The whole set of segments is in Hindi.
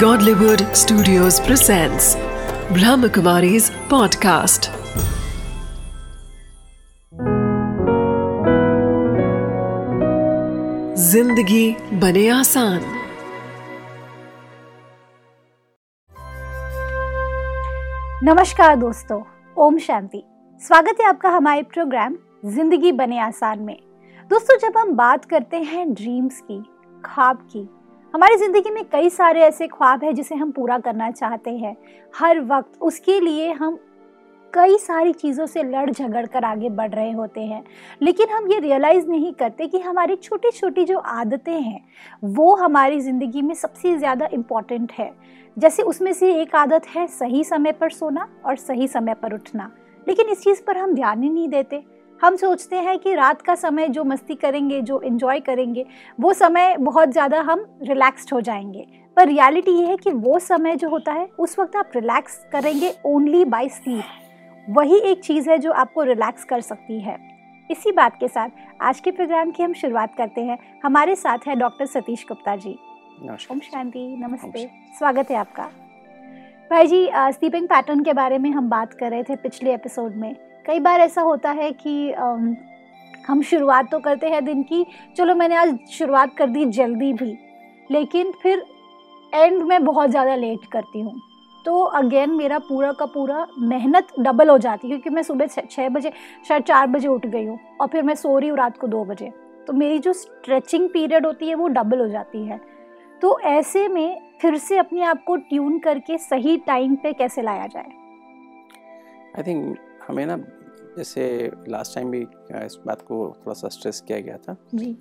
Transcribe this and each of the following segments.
Godlywood Studios presents Brahmakumari's podcast. ज़िंदगी बने आसान। नमस्कार दोस्तों, ओम शांति। स्वागत है आपका हमारे प्रोग्राम ज़िंदगी बने आसान में। दोस्तों, जब हम बात करते हैं ड्रीम्स की ख्वाब की हमारी ज़िंदगी में कई सारे ऐसे ख्वाब हैं जिसे हम पूरा करना चाहते हैं। हर वक्त उसके लिए हम कई सारी चीज़ों से लड़ झगड़ कर आगे बढ़ रहे होते हैं। लेकिन हम ये रियलाइज़ नहीं करते कि हमारी छोटी छोटी जो आदतें हैं, वो हमारी ज़िंदगी में सबसे ज़्यादा इंपॉर्टेंट है। जैसे उसमें से एक आदत है सही समय पर सोना और सही समय पर उठना। लेकिन इस चीज़ पर हम ध्यान ही नहीं देते। हम सोचते हैं कि रात का समय जो मस्ती करेंगे जो इन्जॉय करेंगे वो समय बहुत ज़्यादा हम रिलैक्स्ड हो जाएँगे। पर रियलिटी ये है कि वो समय जो होता है उस वक्त आप रिलैक्स करेंगे ओनली बाय स्लीप वही एक चीज़ है जो आपको रिलैक्स कर सकती है। इसी बात के साथ आज के प्रोग्राम की हम शुरुआत करते हैं। हमारे साथ है डॉक्टर सतीश गुप्ता जी। ओम शांति नमस्ते। स्वागत है आपका। भाई जी स्लीपिंग पैटर्न के बारे में हम बात कर रहे थे पिछले एपिसोड में। कई बार ऐसा होता है कि हम शुरुआत तो करते हैं दिन की, चलो मैंने आज शुरुआत कर दी जल्दी भी, लेकिन फिर एंड में बहुत ज़्यादा लेट करती हूँ। तो अगेन मेरा पूरा का पूरा मेहनत डबल हो जाती है, क्योंकि मैं सुबह छः बजे, शायद चार बजे उठ गई हूँ, और फिर मैं सो रही हूँ रात को दो बजे। तो मेरी जो स्ट्रेचिंग पीरियड होती है, वो डबल हो जाती है। तो ऐसे में फिर से अपने आप को ट्यून करके सही टाइम पे कैसे लाया जाए? आई थिंक हमें ना जैसे लास्ट टाइम भी इस बात को थोड़ा सा स्ट्रेस किया गया था जी।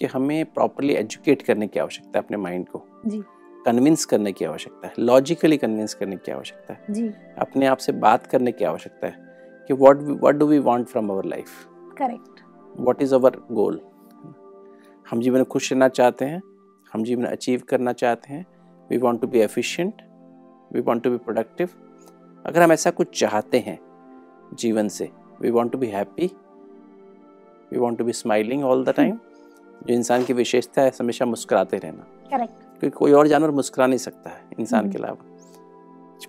कि हमें प्रॉपरली एजुकेट करने की आवश्यकता है अपने माइंड को। जी। कन्विंस करने की आवश्यकता है। लॉजिकली कन्विंस करने की आवश्यकता है। जी। अपने आप से बात करने की आवश्यकता है कि what what do we want from our life correct what is our goal हम जीवन में खुश रहना चाहते हैं हम जीवन अचीव करना चाहते हैं we want to be efficient we want to be productive अगर हम ऐसा कुछ चाहते हैं जीवन से we want to be happy we want to be smiling all the time जो इंसान की विशेषता है हमेशा मुस्कुराते रहना। करेक्ट क्योंकि कोई और जानवर मुस्कुरा नहीं सकता है इंसान के अलावा।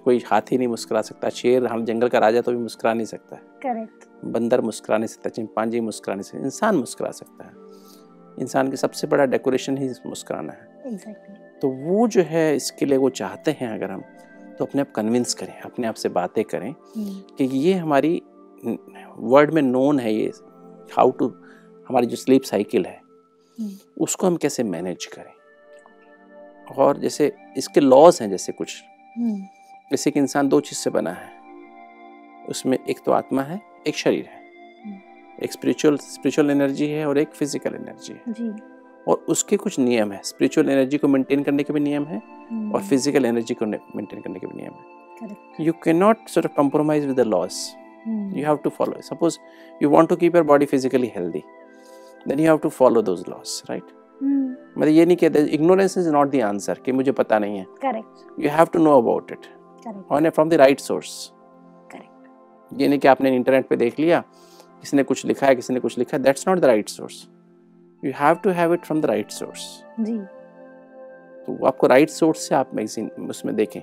कोई हाथी नहीं मुस्कुरा सकता शेर हम जंगल का राजा तो भी मुस्कुरा नहीं सकता है। करेक्ट बंदर मुस्कुरा नहीं सकता चिंपांजी मुस्कुरा नहीं सकता इंसान मुस्कुरा सकता है। इंसान की सबसे बड़ा डेकोरेशन ही मुस्कुराना है। Exactly. तो वो जो है इसके लिए वो चाहते हैं अगर हम तो अपने आप कन्विंस करें अपने आप से बातें करें कि ये हमारी वर्ड में नोन है ये हाउ टू हमारी जो स्लीप साइकिल है उसको हम कैसे मैनेज करें? और जैसे इसके लॉज हैं जैसे कुछ। जैसे कि इंसान दो चीज़ से बना है। उसमें एक तो आत्मा है एक शरीर है। एक स्पिरिचुअल स्पिरिचुअल एनर्जी है और एक फ़िज़िकल एनर्जी है। जी। और उसके कुछ नियम है। स्पिरिचुअल एनर्जी को मेंटेन करने के भी नियम है और फ़िज़िकल एनर्जी को मेंटेन करने के भी नियम है। You can not sort of compromise with the loss you have to follow suppose you want to keep your body physically healthy then you have to follow those laws right मतलब ये नहीं कहते ignorance is not the answer कि मुझे पता नहीं है correct you have to know about it correct on from the right source correct ये नहीं कि आपने इंटरनेट पे देख लिया किसी ने कुछ लिखा है किसी ने कुछ लिखा है that's not the right source you have to have it from the right source जी तो आपको राइट सोर्स से आप मैगजीन उसमें देखें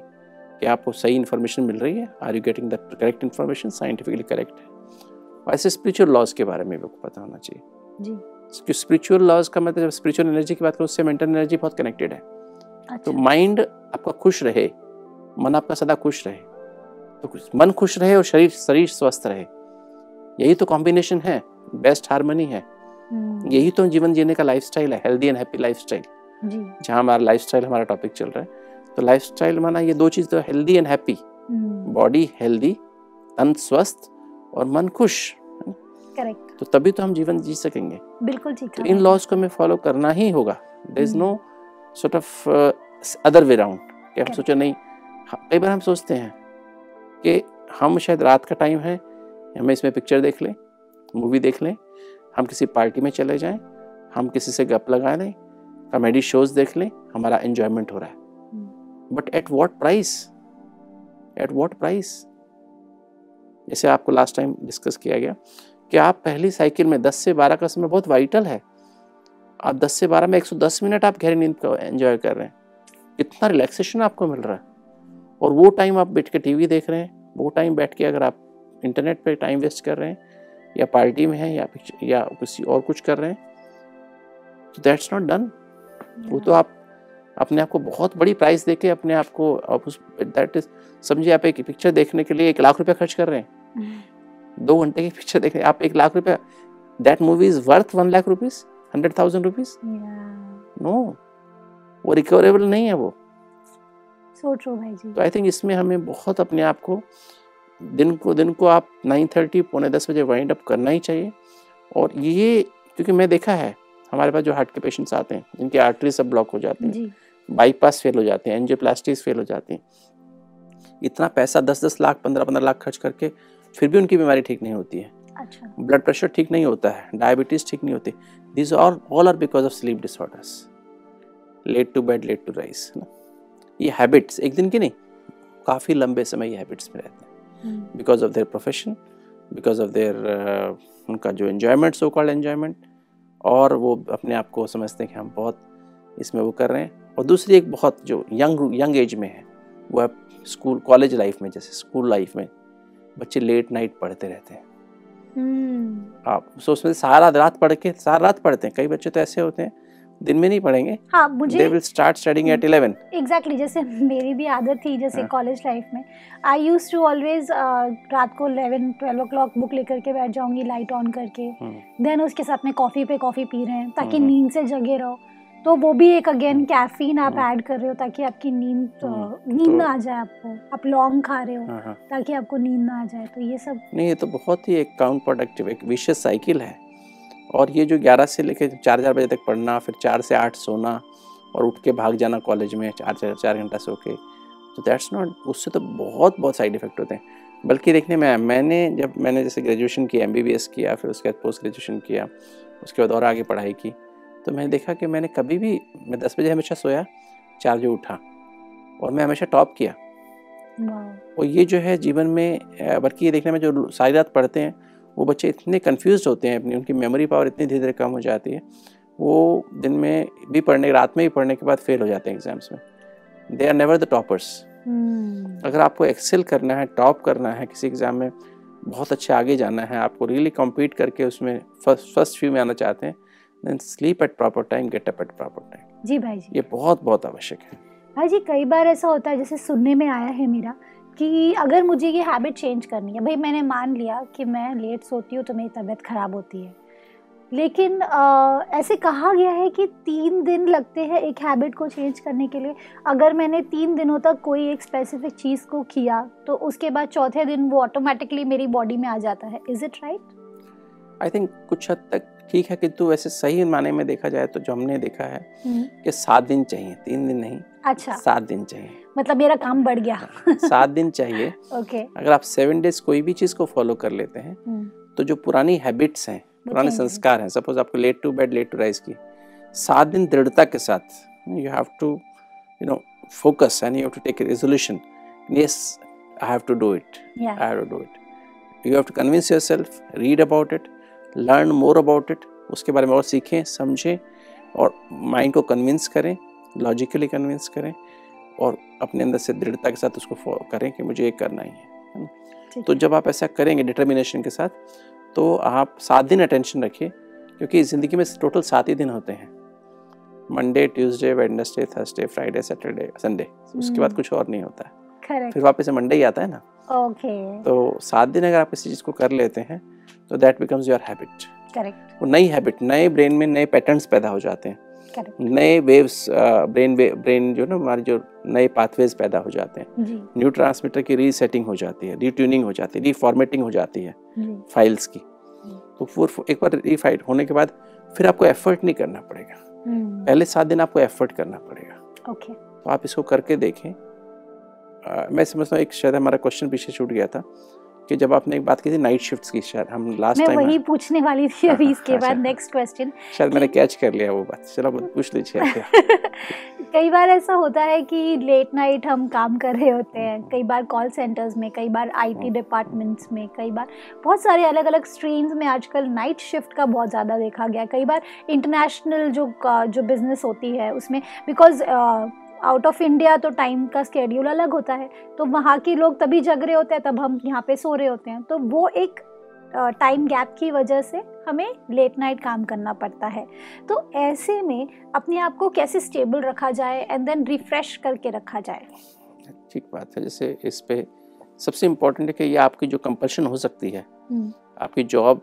कि आपको सही इन्फॉर्मेशन मिल रही है। Are you getting the correct information scientifically correct है। ऐसे स्पिरिचुअल लॉज के बारे में भी पता होना चाहिए। जी। स्पिरिचुअल लॉज का मतलब जब स्पिरिचुअल एनर्जी की बात करूँ उससे मेंटल एनर्जी बहुत कनेक्टेड है। अच्छा। तो माइंड आपका खुश रहे मन आपका सदा खुश रहे। तो मन खुश रहे और शरीर शरीर स्वस्थ रहे। यही तो कॉम्बिनेशन है। बेस्ट हारमोनी है। यही तो जीवन जीने का लाइफस्टाइल है। हेल्दी एंड हैप्पी लाइफस्टाइल जहाँ हमारा लाइफस्टाइल हमारा टॉपिक चल रहा है। तो लाइफस्टाइल माना ये दो चीज़ तो healthy and happy body healthy तन स्वस्थ और मन खुश करेक्ट तो तभी तो हम जीवन जी सकेंगे। बिल्कुल ठीक तो इन लॉज को हमें फॉलो करना ही होगा। There is no sort of other way round कि हम सोचे नहीं कई बार हम सोचते हैं कि हम शायद रात का टाइम है हमें इसमें पिक्चर देख लें मूवी देख लें हम किसी पार्टी में चले जाएँ हम किसी से गप लगा लें कॉमेडी शोज़ देख लें हमारा एंजॉयमेंट हो रहा है। But at what price at what price जैसे आपको लास्ट टाइम डिस्कस किया गया कि आप पहली साइकिल में 10 से 12 का समय बहुत वाइटल है। आप 10 से 12 में 110 मिनट आप गहरी नींद को एंजॉय कर रहे हैं। कितना रिलैक्सेशन आपको मिल रहा है। और वो टाइम आप बैठ के टीवी देख रहे हैं। वो टाइम बैठ के अगर आप इंटरनेट पे टाइम वेस्ट कर रहे हैं या पार्टी में हैं या या किसी और कुछ कर रहे हैं तो दैट्स नॉट डन वो तो आप अपने आप को बहुत बड़ी प्राइस देके अपने आप को आप उस दैट इज़ समझिए आप एक पिक्चर देखने के लिए एक लाख रुपया खर्च कर रहे हैं। दो घंटे की पिक्चर देख रहे हैं। आप एक लाख रुपया that movie is worth one lakh rupees hundred thousand rupees no वो रिकवरेबल नहीं है वो। सो ट्रू भाई जी तो आई थिंक इसमें हमें बहुत अपने आप को दिन को दिन को आप नाइन थर्टी पौने दस बजे वाइंड अप करना ही चाहिए। और ये क्योंकि मैं देखा है हमारे पास जो हार्ट के पेशेंट्स आते हैं जिनके आर्टरी सब ब्लॉक हो जाती हैं। बाईपास फेल हो जाते हैं एंजियोप्लास्टिस फेल हो जाती हैं। इतना पैसा दस दस लाख पंद्रह पंद्रह लाख खर्च करके फिर भी उनकी बीमारी ठीक नहीं होती है। अच्छा। ब्लड प्रेशर ठीक नहीं होता है डायबिटीज़ ठीक नहीं होती। This are all are because of sleep disorders late to bed late to rise ये हैबिट्स एक दिन की नहीं काफ़ी लंबे समय ये हैबिट्स में रहते हैं। Because of their profession because of their उनका जो एन्जॉयमेंट सो कॉल्ड एन्जॉयमेंट और वो अपने आप को समझते हैं कि हम बहुत इसमें वो कर रहे हैं। और दूसरी एक बहुत जो यंग यंग एज में है वो है स्कूल कॉलेज लाइफ में जैसे स्कूल लाइफ में बच्चे लेट नाइट पढ़ते रहते हैं। हम्म। आप सो उसमें सारा रात पढ़ के सारा रात पढ़ते हैं। कई बच्चे तो ऐसे होते हैं दिन में नहीं पढ़ेंगे। हाँ मुझे they will start studying at 11 exactly जैसे मेरी भी आदत थी जैसे हाँ। कॉलेज लाइफ में। आई यूज़ टू ऑलवेज रात को 11 12 ओ क्लॉक बुक लेकर के बैठ जाऊँगी लाइट ऑन करके। देन उसके साथ में कॉफ़ी पे कॉफ़ी पी रहे हैं ताकि हम्म। नींद से जगे रहो। तो वो भी एक अगेन। कैफीन आप। ऐड कर रहे हो ताकि आपकी नींद अ, हम्म। नींद तो- आ जाए आपको आप लॉन्ग खा रहे हो हाँ हाँ ताकि आपको नींद ना आ जाए तो ये सब नहीं ये तो बहुत ही एक काउंट प्रोडक्टिव एक विशेष साइकिल है और ये जो 11 से लेकर चार चार बजे तक पढ़ना फिर चार से आठ सोना और उठ के भाग जाना कॉलेज में चार चार चार घंटा सो के तो दैट्स नॉट उससे तो बहुत बहुत साइड इफ़ेक्ट होते हैं बल्कि देखने में मैंने जब मैंने जैसे ग्रेजुएशन किया एमबीबीएस किया फिर उसके बाद पोस्ट ग्रेजुएशन किया उसके बाद और आगे पढ़ाई की तो मैंने देखा कि मैंने कभी भी मैं दस बजे हमेशा सोया चार बजे उठा और मैं हमेशा टॉप किया। और ये जो है जीवन में बल्कि ये देखने में जो सारी रात पढ़ते हैं वो बच्चे इतने कन्फ्यूज़ होते हैं अपनी उनकी मेमोरी पावर इतनी धीरे धीरे कम हो जाती है वो दिन में भी पढ़ने रात में भी पढ़ने के बाद फेल हो जाते हैं एग्ज़ाम्स में। They are never the toppers अगर आपको एक्सेल करना है टॉप करना है किसी एग्ज़ाम में बहुत अच्छे आगे जाना है आपको रियली कम्पीट करके उसमें फ़र्स्ट फ़र्स्ट फ्यू में आना चाहते हैं then sleep at proper time get up at proper time जी भाई जी। ये बहुत बहुत आवश्यक है। भाई जी कई बार ऐसा होता है जैसे सुनने में आया है मेरा कि अगर मुझे ये हैबिट चेंज करनी है भाई मैंने मान लिया कि मैं लेट सोती हूँ तो मेरी तबीयत ख़राब होती है। लेकिन अ, ऐसे कहा गया है कि तीन दिन लगते हैं एक हैबिट को चेंज करने के लिए। अगर मैंने तीन दिनों तक कोई एक स्पेसिफिक चीज़ को किया तो उसके बाद चौथे दिन वो ऑटोमेटिकली मेरी बॉडी में आ जाता है। Is it right I think कुछ हद तक ठीक है किंतु वैसे सही माने में देखा जाए तो जो हमने देखा है कि सात दिन चाहिए तीन दिन नहीं अच्छा। सात दिन चाहिए। मतलब मेरा काम बढ़ गया। सात दिन चाहिए। ओके। अगर आप सेवन डेज़ कोई भी चीज़ को फॉलो कर लेते हैं तो जो पुरानी हैबिट्स हैं पुराने संस्कार हैं सपोज़ आपको late to bed late to rise की सात दिन दृढ़ता के साथ you have to you know focus and you have to take resolution yes I have to do it या I have to do it. You have to convince yourself, read about it, learn more about it उसके बारे में और सीखें समझें और माइंड को कन्विंस करें लॉजिकली कन्विंस करें और अपने अंदर से दृढ़ता के साथ उसको follow करें कि मुझे ये करना ही है तो जब आप ऐसा करेंगे डिटर्मिनेशन के साथ तो आप सात दिन अटेंशन रखिए क्योंकि ज़िंदगी में टोटल सात ही दिन होते हैं। Monday Tuesday Wednesday Thursday Friday Saturday Sunday उसके बाद हम्म। कुछ और नहीं होता। है फिर वापस मंडे ही आता है ना? ओके तो सात दिन अगर आप किसी चीज़ को कर लेते हैं तो that becomes your habit correct वो नई हैबिट नए ब्रेन में नए पैटर्न्स पैदा हो जाते हैं। करेक्ट नए वेव्स ब्रेन ब्रेन जो ना हमारे जो नए पाथवेज पैदा हो जाते हैं। न्यू ट्रांसमीटर की रीसेटिंग हो जाती है रीट्यूनिंग हो जाती है रीफॉर्मेटिंग हो जाती है फाइल्स की। तो फिर एक बार रीफाइट होने के बाद फिर आपको एफर्ट नहीं करना पड़ेगा। हम्म, पहले सात दिन आपको एफर्ट करना पड़ेगा। ओके तो आप इसको करके देखें। अ, मैं समझता हूँ एक शायद हमारा क्वेश्चन पीछे छूट गया था। कि जब आपने एक बात की थी नाइट शिफ्ट्स की शायद हम लास्ट टाइम मैं वही पूछने वाली थी अभी इसके अच्छा। बाद नेक्स्ट क्वेश्चन शायद मैंने कैच कर लिया वो बात। चलो पूछ लीजिए कई बार ऐसा होता है कि लेट नाइट हम काम कर रहे होते हैं। कई बार कॉल सेंटर्स में कई बार आईटी डिपार्टमेंट्स में कई बार बहुत सारे अलग अलग स्ट्रीम्स में आजकल नाइट शिफ्ट का बहुत ज़्यादा देखा गया। कई बार इंटरनेशनल जो जो बिज़नेस होती है उसमें बिकॉज़ आउट ऑफ़ इंडिया तो टाइम का स्केड्यूल अलग होता है। तो वहाँ के लोग तभी जग रहे होते हैं तब हम यहाँ पे सो रहे होते हैं। तो वो एक टाइम गैप की वजह से हमें लेट नाइट काम करना पड़ता है। तो ऐसे में अपने आप को कैसे स्टेबल रखा जाए एंड देन रिफ्रेश करके रखा जाए? ठीक बात है जैसे इस पे सबसे इम्पोर्टेंट है कि ये आपकी जो कंपल्शन हो सकती है हम्म, आपकी जॉब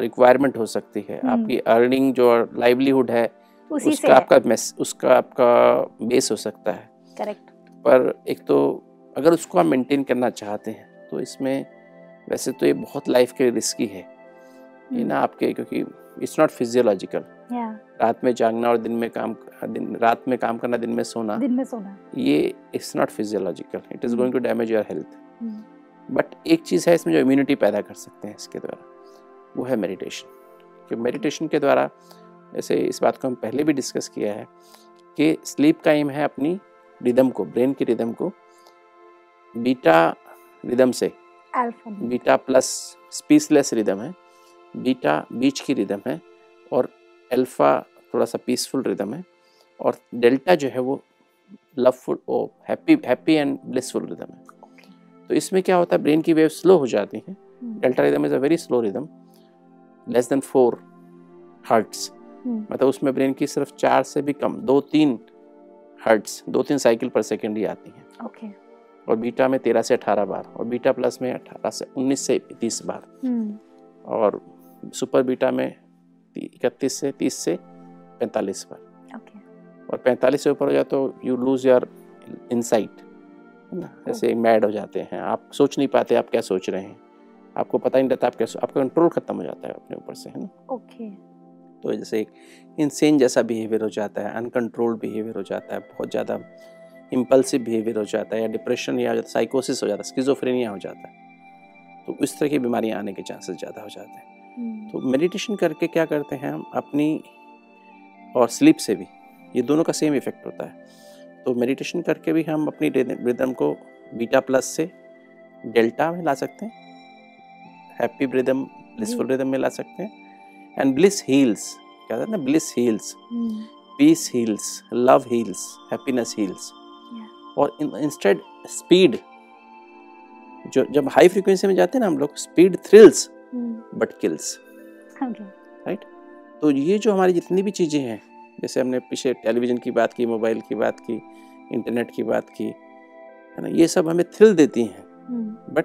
रिक्वायरमेंट हो सकती है हम्म। आपकी अर्निंग जो लाइवलीहुड है उसी उसका से आपका मेस उसका आपका बेस हो सकता है। करेक्ट पर एक तो अगर उसको आप मेंटेन करना चाहते हैं तो इसमें वैसे तो ये बहुत लाइफ के रिस्की है। ये ना आपके क्योंकि इट्स नॉट फिजियोलॉजिकल रात में जागना और दिन में काम दिन रात में काम करना दिन में सोना दिन में सोना। ये it's not physiological it is. Going to damage your health but एक चीज़ है इसमें जो इम्यूनिटी पैदा कर सकते हैं इसके द्वारा वो है मेडिटेशन कि मेडिटेशन के द्वारा जैसे इस बात को हम पहले भी डिस्कस किया है कि स्लीप का एम है अपनी रिदम को ब्रेन की रिदम को बीटा रिदम से। बीटा प्लस स्पीसलेस रिदम है बीटा बीच की रिदम है और अल्फ़ा थोड़ा सा पीसफुल रिदम है और डेल्टा जो है वो loveful O happy happy and blissful rhythm है। तो इसमें क्या होता है ब्रेन की वेव स्लो हो जाती है। Delta rhythm is a very slow rhythm less than four hertz मतलब उसमें ब्रेन की सिर्फ़ चार से भी कम दो तीन हर्ट्स दो तीन साइकिल पर सेकेंड ही आती हैं। ओके। और बीटा में तेरह से अठारह बार और बीटा प्लस में अठारह से उन्नीस से तीस बार। हम्म, और सुपर बीटा में इकतीस से तीस से पैंतालीस बार। और पैंतालीस से ऊपर हो जाए तो यू लूज योर इंसाइट है ना? जैसे मैड हो जाते हैं आप सोच नहीं पाते आप क्या सोच रहे हैं। आपको पता ही नहीं रहता आप क्या आपका कंट्रोल खत्म हो जाता है अपने ऊपर से है ना? ओके। तो जैसे एक इंसेन जैसा बिहेवियर हो जाता है अनकंट्रोल्ड बिहेवियर हो जाता है बहुत ज़्यादा इम्पल्सिव बिहेवियर हो जाता है या डिप्रेशन या साइकोसिस हो जाता है स्किजोफ्रेनिया हो जाता है तो इस तरह की बीमारियाँ आने के चांसेस ज़्यादा हो जाते हैं। हम्म, तो मेडिटेशन करके क्या करते हैं हम? अपनी और स्लीप से भी ये दोनों का सेम इफ़ेक्ट होता है। तो मेडिटेशन करके भी हम अपनी रिदम को बीटा प्लस से डेल्टा में ला सकते हैं हैप्पी रिदम ब्लिसफुल जी। रिदम में ला सकते हैं। एंड ब्लिस हील्स क्या कहते हैं ना? Bliss heals peace heals love heals happiness heals और इंस्टेड स्पीड जो जब हाई फ्रीक्वेंसी में जाते हैं ना हम लोग speed thrills but kills right तो ये जो हमारी जितनी भी चीज़ें हैं जैसे हमने पीछे टेलीविज़न की बात की मोबाइल की बात की इंटरनेट की बात की है ना? ये सब हमें थ्रिल देती हैं. But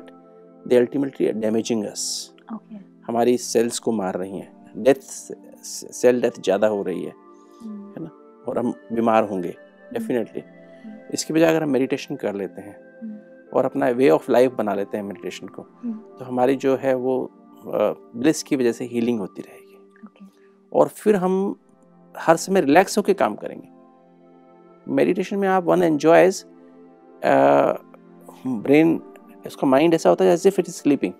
they ultimately damaging us हमारी सेल्स को मार रही हैं. डेथ सेल डेथ ज़्यादा हो रही है हम्म, और हम बीमार होंगे डेफिनेटली इसकी बजाय अगर हम मेडिटेशन कर लेते हैं हम्म, और अपना वे ऑफ़ लाइफ बना लेते हैं मेडिटेशन को हम्म, तो हमारी जो है वो ब्लिस की वजह से हीलिंग होती रहेगी। ओके और फिर हम हर समय रिलैक्स होकर काम करेंगे। मेडिटेशन में आप वन एंजॉयज ब्रेन इसका माइंड ऐसा होता है as if it is sleeping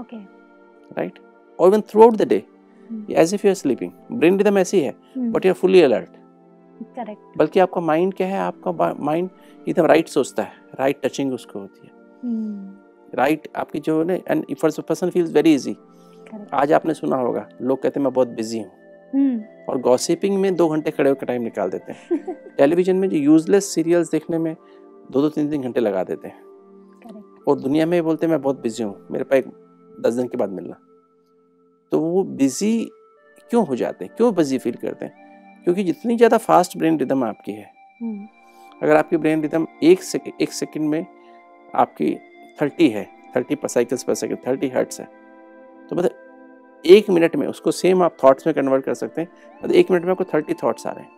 okay right और even throughout the day hmm, as if you are sleeping brain rhythm ऐसी है but you are fully alert correct बल्कि आपका माइंड क्या है? आपका माइंड एकदम राइट सोचता है. राइट टचिंग उसको होती है. राइट आपकी जो है ना and if person feels very easy आज आपने सुना होगा लोग कहते हैं मैं बहुत बिज़ी हूँ. हम्म, और गॉसिपिंग में दो घंटे खड़े होकर टाइम निकाल देते हैं. टेलीविज़न में जो यूजलेस सीरियल्स देखने में दो दो तीन तीन घंटे लगा देते हैं. करेक्ट और दुनिया में बोलते हैं मैं बहुत बिज़ी हूँ. मेरे पास एक दस दिन के बाद मिलना. तो वो बिज़ी क्यों हो जाते हैं? क्यों बिज़ी फील करते हैं? क्योंकि जितनी ज़्यादा फास्ट ब्रेन रिदम आपकी है हम्म, अगर आपकी ब्रेन रिदम एक सेक, एक सेकंड में आपकी थर्टी है थर्टी पर साइकिल्स पर सेकंड थर्टी हर्ट्स है तो मतलब एक मिनट में उसको सेम आप थॉट्स में कन्वर्ट कर सकते हैं मतलब एक मिनट में आपको थर्टी थॉट्स आ रहे हैं।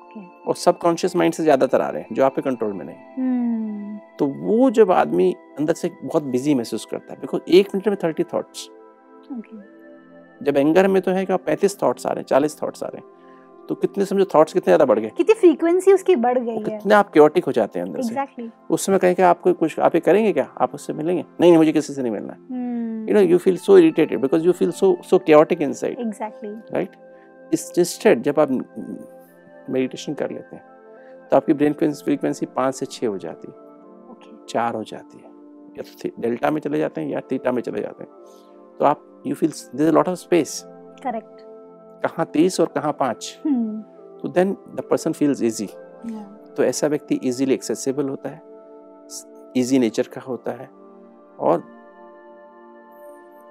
ओके और सबकॉन्शियस माइंड से ज़्यादातर आ रहे हैं जो आपके कंट्रोल में नहीं। हम्म, तो वो जब आदमी अंदर से बहुत बिज़ी महसूस करता है बिकॉज़ एक मिनट में थर्टी थॉट्स जब एंगर में तो है कि पैंतीस थॉट्स आ रहे हैं चालीस थॉट्स आ रहे हैं तो कितने समझो थॉट्स कितने ज़्यादा बढ़ गए? कितनी फ्रीक्वेंसी उसकी बढ़ गई है। कितने आप क्योटिक हो जाते हैं अंदर exactly. से उस समय कहें कि आपको कुछ आप ये करेंगे क्या? आप उससे मिलेंगे? नहीं नहीं मुझे किसी से नहीं मिलना you know you feel so irritated because you feel so so chaotic inside. Exactly right? इस इंस्टेड जब आप मेडिटेशन कर लेते हैं तो आपकी ब्रेन फ्रीक्वेंसी पाँच से छः हो जाती है। ओके चार हो जाती है। या तो डेल्टा में चले जाते हैं या थीटा में चले जाते हैं। तो आप you feel there lot of space correct कहाँ तीस और कहाँ पाँच? हम्म तो then the person feels easy तो ऐसा व्यक्ति इजीली एक्सेसिबल होता है इजी नेचर का होता है और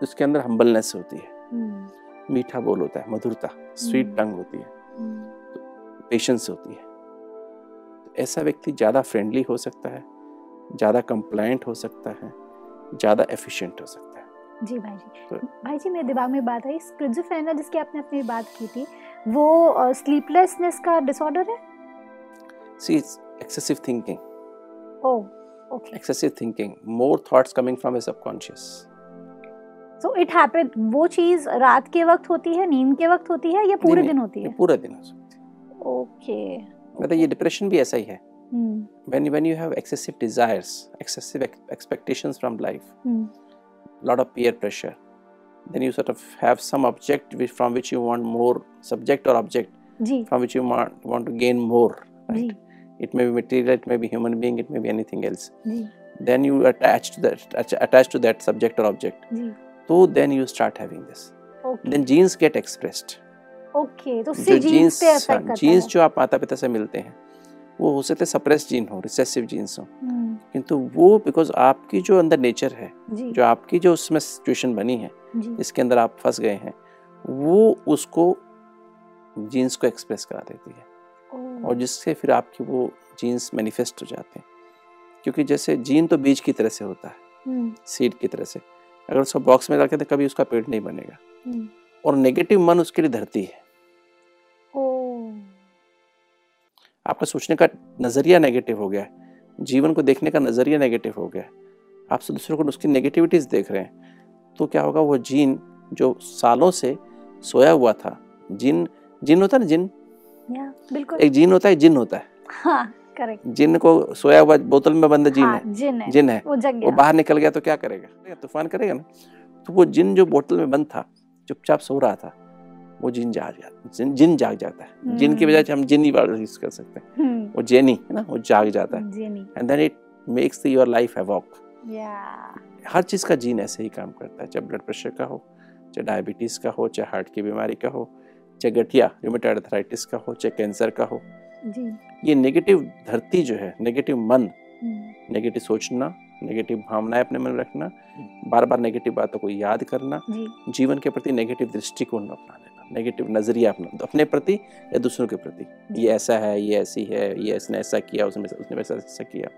उसके अंदर हम्बलनेस होती है। हम्म, मीठा बोल होता है मधुरता स्वीट हम्म। टंग होती है। हम्म, पेशेंस होती है। तो ऐसा व्यक्ति ज़्यादा फ्रेंडली हो सकता है ज़्यादा कंप्लाइंट हो सकता है ज़्यादा एफिशिएंट हो सकता है। जी भाई जी। तो- भाई जी मेरे दिमाग में बात आई स्क्रिजोफ्रेनिया जिसकी आपने अपनी बात की थी वो स्लीपलेसनेस का डिसऑर्डर है? See it's excessive thinking O okay excessive thinking. More thoughts coming from his subconscious. So it happened वो चीज़ रात के वक्त होती है नींद के वक्त होती है या पूरे दिन होती है? पूरा दिन हो सकती है। ओके मतलब ये डिप्रेशन भी ऐसा ही है। Hmm when when you have excessive desires excessive ex- expectations from life hmm lot of peer pressure then you sort of have some object which, from which you want more subject or object जी from which you want, want to gain more right it may be material it may be human being it may be anything else जी then you attach to that attach, to that subject or object so then you start having this okay then genes get expressed okay तो जो जीन्स जीन्स है जो आप माता पिता से मिलते हैं वो हो सकते सप्रेस जीन हो रिसेसिव जीन्स हो। हम्म, किंतु वो बिकॉज़ आपकी जो अंदर नेचर है जो। आपकी जो उसमें सिचुएशन बनी है जिसके अंदर आप फंस गए हैं वो उसको जीन्स को एक्सप्रेस करा देती है। और जिससे फिर आपकी वो जीन्स मैनिफेस्ट हो जाते हैं। क्योंकि जैसे जीन तो बीज की तरह से होता है हम्म, सीड की तरह से। अगर उसको बॉक्स में रखें तो कभी उसका पेड़ नहीं बनेगा। हम्म, और नेगेटिव मन उसके लिए धरती है। आपका सोचने का नज़रिया नेगेटिव हो गया है। जीवन को देखने का नज़रिया नेगेटिव हो गया है। आप दूसरों को उसकी नेगेटिविटीज देख रहे हैं। तो क्या होगा वो जीन जो सालों से सोया हुआ था जिन जिन होता है ना जिन? बिल्कुल। एक जीन होता है जिन होता है। हाँ करेक्ट जिन को सोया हुआ बोतल में बंद जीन हाँ है। जिन है। जिन है। वो जग गया। वो बाहर निकल गया तो क्या करेगा? तूफ़ान करेगा ना? तो वो जिन जो बोतल में बंद था चुपचाप सो रहा था वो जिन जाग जाता जिन जिन जाग जाता है। जिन की हम्म। बजाय हम जिन ही वर्ड यूज़ कर सकते हैं। हम्म, वो जेनी है ना? वो जाग जाता है। And then it makes the your life evoke हर चीज़ का जीन ऐसे ही काम करता है। चाहे ब्लड प्रेशर का हो चाहे डायबिटीज़ का हो चाहे हार्ट की बीमारी का हो चाहे गठिया र्यूमेटॉइड अर्थराइटिस का हो चाहे कैंसर का हो। जी। ये नेगेटिव धरती जो है नेगेटिव मन हम्म, नेगेटिव सोचना नेगेटिव भावनाएँ अपने मन में रखना बार बार नेगेटिव बातों को याद करना जी। जीवन के प्रति नेगेटिव दृष्टिकोण अपना लेना नेगेटिव नज़रिया अपना अपने प्रति या दूसरों के प्रति? ये ऐसा है ये ऐसी है ये इसने ऐसा किया उसने उसने वैसा ऐसा किया।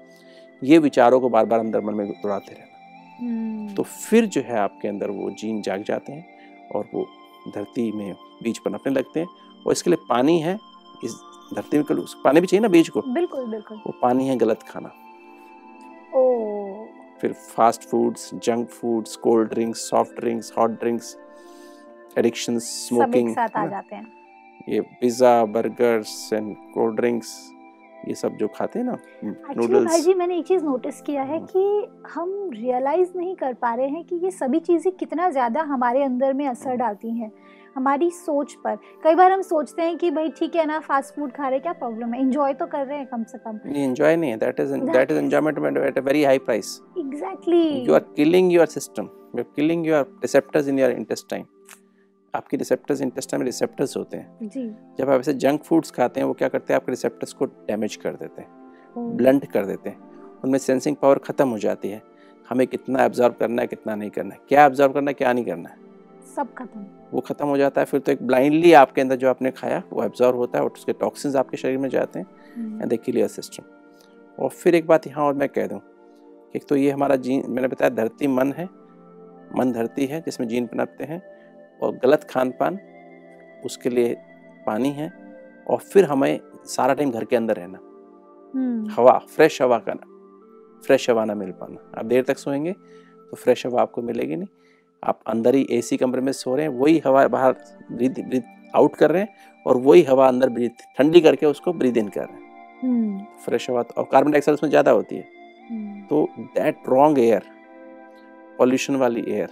ये विचारों को बार बार अंदर मन में दौड़ाते रहना। हम्म, तो फिर जो है आपके अंदर वो जीन जाग जाते हैं और वो धरती में बीज पनपने लगते हैं और इसके लिए पानी है इस धरती में कल- पानी भी चाहिए ना बीज को? बिल्कुल बिल्कुल। वो पानी है गलत खाना। ओ। फिर fast foods junk foods cold drinks soft drinks hot drinks addiction smoking साथ आ जाते हैं। ये pizza burgers and cold drinks ये सब जो खाते हैं ना एक्चुअली भाई जी मैंने एक चीज़ नोटिस किया है हम्म। कि हम रियलाइज़ नहीं कर पा रहे हैं कि ये सभी चीज़ें कितना ज़्यादा हमारे अंदर में असर हम्म। डालती हैं हमारी सोच पर। कई बार हम सोचते हैं कि भाई ठीक है ना फास्ट फ़ूड खा रहे क्या प्रॉब्लम है? एंजॉय तो कर रहे हैं कम से कम। ये एंजॉय नहीं है। That is that is enjoyment at a very high price exactly you are killing your system you are killing your receptors in your intestine आपके रिसेप्टर्स इंटेस्टाइन में रिसेप्टर्स होते हैं। जी। जब आप ऐसे जंक फूड्स खाते हैं वो क्या करते हैं? आपके रिसेप्टर्स को डैमेज कर देते हैं ब्लंट कर देते हैं। उनमें सेंसिंग पावर ख़त्म हो जाती है। हमें कितना एब्जॉर्व करना है कितना नहीं करना है। क्या एब्जॉर्व करना है क्या नहीं करना है? सब खत्म। वो ख़त्म हो जाता है। फिर तो एक ब्लाइंडली आपके अंदर जो आपने खाया वो एब्जॉर्व होता है और उसके टॉक्सिन्स आपके शरीर में जाते हैं एंड दे किल सिस्टम और फिर एक बात यहाँ और मैं कह दूँ एक तो ये हमारा जीन मैंने बताया धरती मन है मन धरती है जिसमें जीन पनपते हैं। और गलत खान पान उसके लिए पानी है और फिर हमें सारा टाइम घर के अंदर रहना। हम्म, हवा फ्रेश हवा का ना फ्रेश हवा ना मिल पाना। आप देर तक सोएँगे तो फ्रेश हवा आपको मिलेगी नहीं। आप अंदर ही एसी कमरे में सो रहे हैं वही हवा बाहर ब्रीथ ब्रीथ आउट कर रहे हैं और वही हवा अंदर ब्रीथ ठंडी करके उसको ब्रीद इन कर रहे हैं। हम्म, फ्रेश हवा तो और कार्बन डाइऑक्साइड उसमें ज़्यादा होती है। हम्म, तो दैट रॉन्ग एयर पॉल्यूशन वाली एयर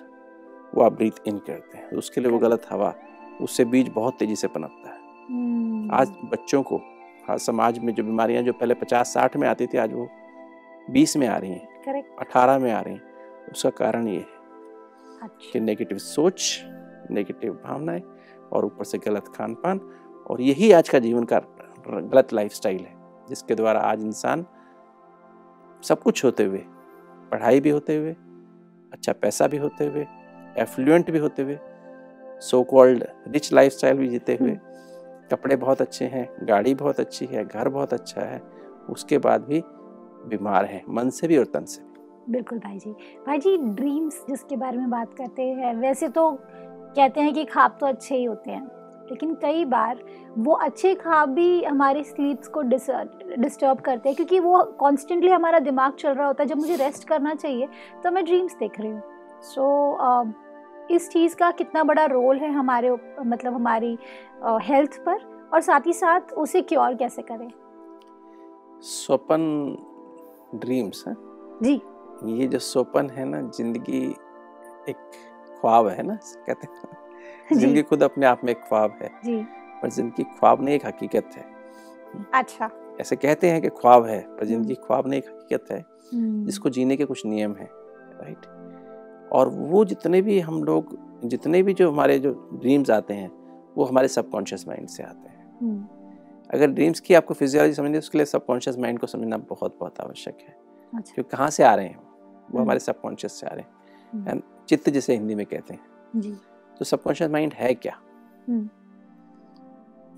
वो आप ब्रीथ इन करते हैं। उसके लिए वो गलत हवा उससे बीज बहुत तेज़ी से पनपता है। हम्म, आज बच्चों को आज समाज में जो बीमारियाँ जो पहले पचास साठ में आती थी आज वो बीस में आ रही हैं अठारह में आ रही हैं। उसका कारण ये है कि अच्छा नेगेटिव सोच नेगेटिव भावनाएँ और ऊपर से गलत खान पान और यही आज का जीवन का गलत लाइफस्टाइल है। जिसके द्वारा आज इंसान सब कुछ होते हुए पढ़ाई भी होते हुए अच्छा पैसा भी होते हुए एफ्लुएंट भी होते हुए सो कॉल्ड रिच लाइफस्टाइल भी जीते हुए कपड़े बहुत अच्छे हैं गाड़ी बहुत अच्छी है घर बहुत अच्छा है उसके बाद भी बीमार है मन से भी और तन से बिल्कुल भाई जी। भाई जी ड्रीम्स जिसके बारे में बात करते हैं वैसे तो कहते हैं कि ख्वाब तो अच्छे ही होते हैं लेकिन कई बार वो अच्छे ख्वाब भी हमारे स्लीप्स को डिस्टर्ब करते हैं क्योंकि वो कॉन्स्टेंटली हमारा दिमाग चल रहा होता है जब मुझे रेस्ट करना चाहिए तो मैं ड्रीम्स देख रही हूँ। सो so, uh, इस चीज़ का कितना बड़ा रोल है हमारे मतलब हमारी हेल्थ पर और साथ ही साथ उसे क्योर कैसे करें? स्वपन ड्रीम्स है। जी। ये जो स्वपन है ना ज़िंदगी एक ख्वाब है ना कहते हैं। ज़िंदगी खुद अपने आप में एक ख्वाब है। जी। पर ज़िंदगी ख्वाब नहीं एक हकीकत है। अच्छा। ऐसे कहते हैं कि ख्वाब है पर ज़िंदगी हम्म। ख्वाब नहीं एक हकीकत है। हम्म, जिसको जीने के कुछ नियम है राइट और वो जितने भी हम लोग जितने भी जो हमारे जो ड्रीम्स आते हैं वो हमारे सबकॉन्शियस माइंड से आते हैं। हम्म, अगर ड्रीम्स की आपको फिजियोलॉजी समझनी है उसके लिए सबकॉन्शियस माइंड को समझना बहुत बहुत आवश्यक है। अच्छा। क्योंकि कहाँ से आ रहे हैं वो हम्म। हमारे सबकॉन्शियस से आ रहे हम्म, हैं चित्त जिसे हिंदी में कहते हैं। जी। तो सबकॉन्शियस माइंड है क्या? हम्म,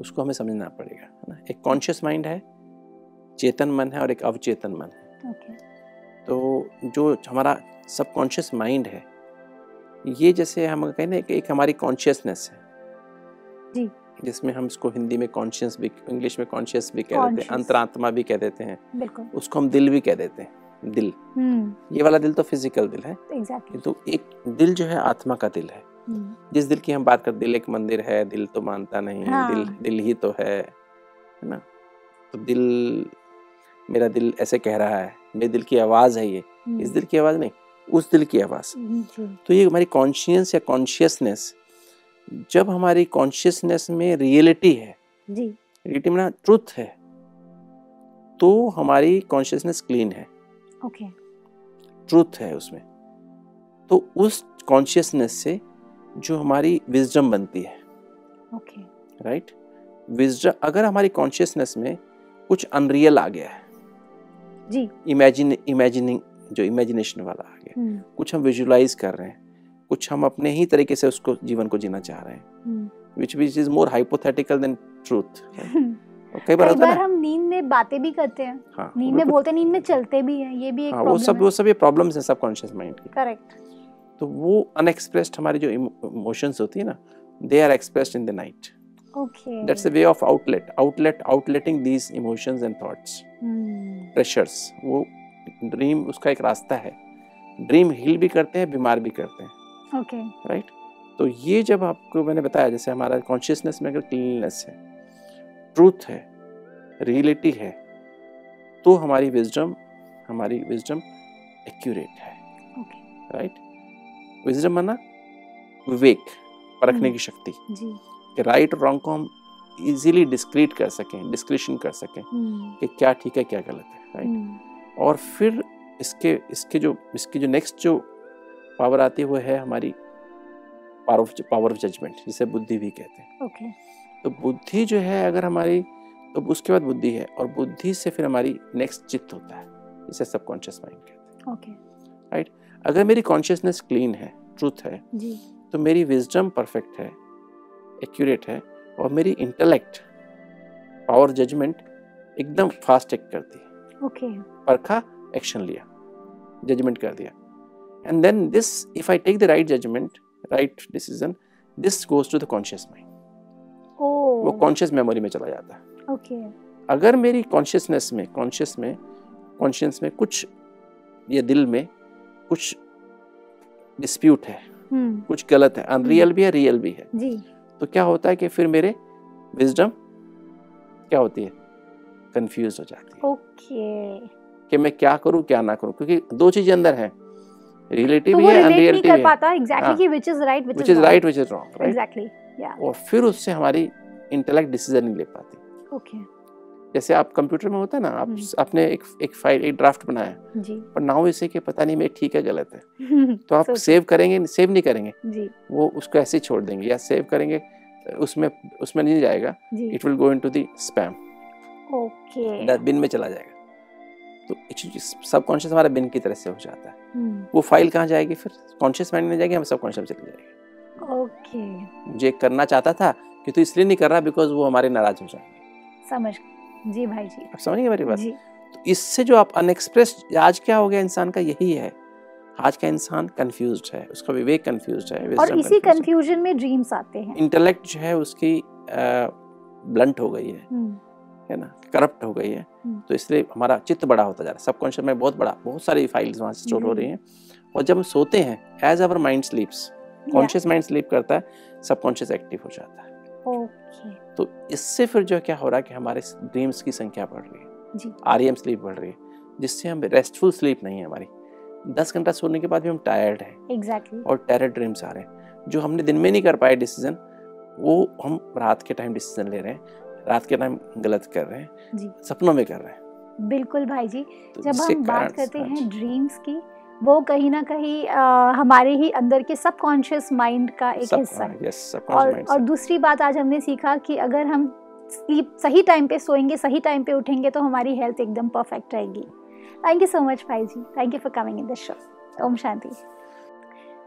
उसको हमें समझना पड़ेगा है ना? एक कॉन्शियस माइंड है चेतन मन है और एक अवचेतन मन है। ओके। तो जो हमारा सबकॉन्शियस माइंड है। ये जैसे हम कहें ना कि एक हमारी कॉन्शियसनेस है। जी। जिसमें हम इसको हिंदी में कॉन्शियस भी इंग्लिश में कॉन्शियस भी कह देते हैं अंतरात्मा भी कह देते हैं। बिल्कुल। उसको हम दिल भी कह देते हैं दिल। हम्म। ये वाला दिल तो फ़िज़िकल दिल है। एग्जैक्टली किंतु एक दिल जो है आत्मा का दिल है। जिस दिल की हम बात करते दिल एक मंदिर है दिल तो मानता नहीं हाँ। दिल दिल ही तो है है ना? तो दिल मेरा दिल ऐसे कह रहा है मेरे दिल की आवाज़ है ये। इस दिल की आवाज़ नहीं। उस दिल की आवाज़। तो ये हमारी कॉन्शियस या कॉन्शियसनेस जब हमारी कॉन्शियसनेस में रियलिटी है रियलिटी में ट्रुथ है तो हमारी कॉन्शियसनेस क्लीन है। ओके। ट्रुथ है उसमें। तो उस कॉन्शियसनेस से जो हमारी विजडम बनती है। ओके। राइट विजडम अगर हमारी कॉन्शियसनेस में कुछ अनरियल आ गया है। जी। इमेजिन इमेजिनिंग जो इमेजिनेशन वाला आ गया। हम्म, कुछ हम विजुलाइज कर रहे हैं कुछ हम अपने ही तरीके से उसको जीवन को जीना चाह रहे हैं। Which which is more hypothetical than truth कई बार बार हम नींद में बातें भी करते हैं। हाँ नींद में बोलते हैं नींद में चलते भी हैं ये भी एक हाँ वो सब वो सब ये प्रॉब्लम्स हैं सबकॉन्शियस माइंड की। करेक्ट तो वो अनएक्सप्रेस्ड हमारी जो इमोशंस होती है ना they are expressed in the night okay that's the way of outlet outlet outleting these emotions and thoughts pressures वो ड्रीम उसका एक रास्ता है। ड्रीम हील भी करते हैं बीमार भी करते हैं। Okay okay. राइट तो ये जब आपको मैंने बताया जैसे हमारा कॉन्शियसनेस में अगर क्लीननेस है ट्रूथ है रियलिटी है तो हमारी विजडम हमारी विजडम एक्यूरेट है। राइट विजडम माना विवेक परखने हम्म। की शक्ति। जी। कि राइट और रॉन्ग को हम इजीली डिस्क्रीट कर सकें डिस्क्रिप्शन कर सकें हम्म, कि क्या ठीक है क्या गलत है। राइट हम्म, और फिर इसके इसके जो इसकी जो नेक्स्ट जो पावर आती है वो है हमारी power of power of judgement जिसे बुद्धि भी कहते हैं। ओके तो बुद्धि जो है अगर हमारी तो उसके बाद बुद्धि है और बुद्धि से फिर हमारी नेक्स्ट चित्त होता है जिसे सबकॉन्शियस माइंड कहते ओके राइट अगर मेरी कॉन्शियसनेस क्लीन है ट्रूथ है जी। तो मेरी विजडम परफेक्ट है एक्यूरेट है और मेरी इंटेलेक्ट पावर जजमेंट एकदम फास्ट एक्ट करती है। ओके परखा एक्शन लिया जजमेंट कर दिया. And then this if I take the right judgement right decision this goes to the conscious mind वो कॉन्शियस मेमोरी में चला जाता है। ओके अगर मेरी कॉन्शियसनेस में कॉन्शियस में कॉन्शियस में कुछ ये दिल में कुछ डिस्प्यूट है हम्म कुछ गलत है अनरियल भी है रियल भी है जी. तो क्या होता है कि फिर मेरे विजडम क्या होती है? कंफ्यूज हो जाती है। ओके कि मैं क्या करूँ क्या ना करूँ क्योंकि दो चीज़ें अंदर हैं। रियलिटी तो भी है अनरियलिटी भी है। पाता एग्जैक्टली हाँ। कि which is right which is right which is wrong right exactly या और फिर उससे हमारी इंटेलेक्ट डिसीज़न नहीं ले पाती। ओके जैसे आप कंप्यूटर में होता है ना आप हम्म। आपने एक एक फ़ाइल एक ड्राफ्ट बनाया। जी। पर नाउ इसे कि पता नहीं मैं ठीक है गलत है। तो आप So- सेव करेंगे सेव नहीं करेंगे। जी। वो उसको ऐसे ही छोड़ देंगे या सेव करेंगे उसमें उसमें नहीं जाएगा। It will go into the spam okay. Bin में चला जाएगा। तो सब कॉन्शियस हमारा बिन की तरह से हो जाता है। हम्म, वो फ़ाइल कहाँ जाएगी फिर? कॉन्शियस माइंड में जाएगी हम सब कॉन्शियस में चली जाएगी? ओके। मुझे करना चाहता था कि तू इसलिए नहीं कर रहा बिकॉज़ वो हमारे नाराज़ हो जाएँगे। समझ जी भाई जी। आप समझिए मेरी बात? तो इससे जो आप अनएक्सप्रेस आज क्या हो गया इंसान का? यही है। आज का इंसान कंफ्यूज है। उसका विवेक कंफ्यूज है और इसी कंफ्यूजन में ड्रीम्स आते हैं। इंटेलेक्ट जो है उसकी ब्लंट हो गई है। हम्म, है ना करप्ट हो गई है। हम्म। तो इसलिए हमारा चित्त बड़ा होता जा रहा है। सबकॉन्शियस में बहुत बड़ा बहुत सारी फाइल्स वहाँ स्टोर हो रही हैं। और जब हम सोते हैं as our mind sleeps conscious mind sleep करता है सबकॉन्शियस एक्टिव हो जाता है। तो इससे फिर जो क्या हो रहा है कि हमारे ड्रीम्स की संख्या बढ़ रही है। आर स्लीप बढ़ रही है जिससे हम रेस्टफुल स्लीप नहीं है हमारी। दस घंटा सोने के बाद भी हम टायर्ड हैं। एग्जैक्टली और टेरर ड्रीम्स आ रहे हैं। जो हमने दिन में नहीं कर पाए डिसीज़न वो हम रात के टाइम डिसीज़न ले रहे हैं। रात के टाइम गलत कर रहे हैं जी। सपनों में कर रहे हैं। बिल्कुल भाई जी तो जब हम बात करते हाँ ड्रीम्स की वो कहीं ना कहीं हमारे ही अंदर के सबकॉन्शियस माइंड का एक हिस्सा है। yes, और और दूसरी बात आज हमने सीखा कि अगर हम स्लीप सही टाइम पे सोएँगे सही टाइम पे उठेंगे तो हमारी हेल्थ एकदम परफेक्ट रहेगी। थैंक यू सो मच भाई जी। Thank you for coming in this show Om Shanti.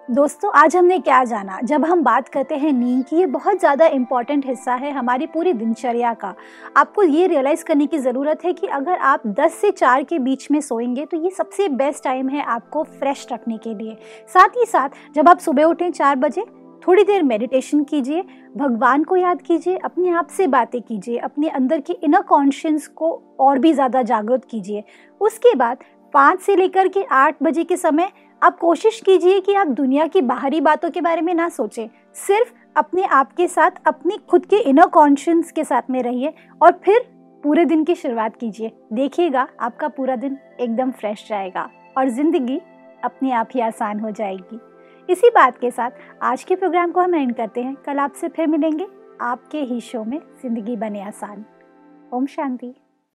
दोस्तों, आज हमने क्या जाना? जब हम बात करते हैं नींद की, ये बहुत ज़्यादा इंपॉर्टेंट हिस्सा है हमारी पूरी दिनचर्या का। आपको ये रियलाइज़ करने की ज़रूरत है कि अगर आप 10 से 4 के बीच में सोएँगे तो ये सबसे बेस्ट टाइम है आपको फ्रेश रखने के लिए। साथ ही साथ, जब आप सुबह उठें चार बजे, थोड़ी देर मेडिटेशन कीजिए, भगवान को याद कीजिए, अपने आप से बातें कीजिए, अपने अंदर के इनर कॉन्शियस को और भी ज़्यादा जागृत कीजिए। उसके बाद पाँच से लेकर के आठ बजे के समय आप कोशिश कीजिए कि आप दुनिया की बाहरी बातों के बारे में ना सोचें। सिर्फ़ अपने आप के साथ, अपनी खुद के इनर कॉन्शियस के साथ में रहिए और फिर पूरे दिन की शुरुआत कीजिए। देखिएगा, आपका पूरा दिन एकदम फ्रेश जाएगा और ज़िंदगी अपने आप ही आसान हो जाएगी। इसी बात के साथ आज के प्रोग्राम को हम एंड करते हैं। कल आपसे फिर मिलेंगे। आपके ही शो में ज़िंदगी बने आसान। ओम शांति।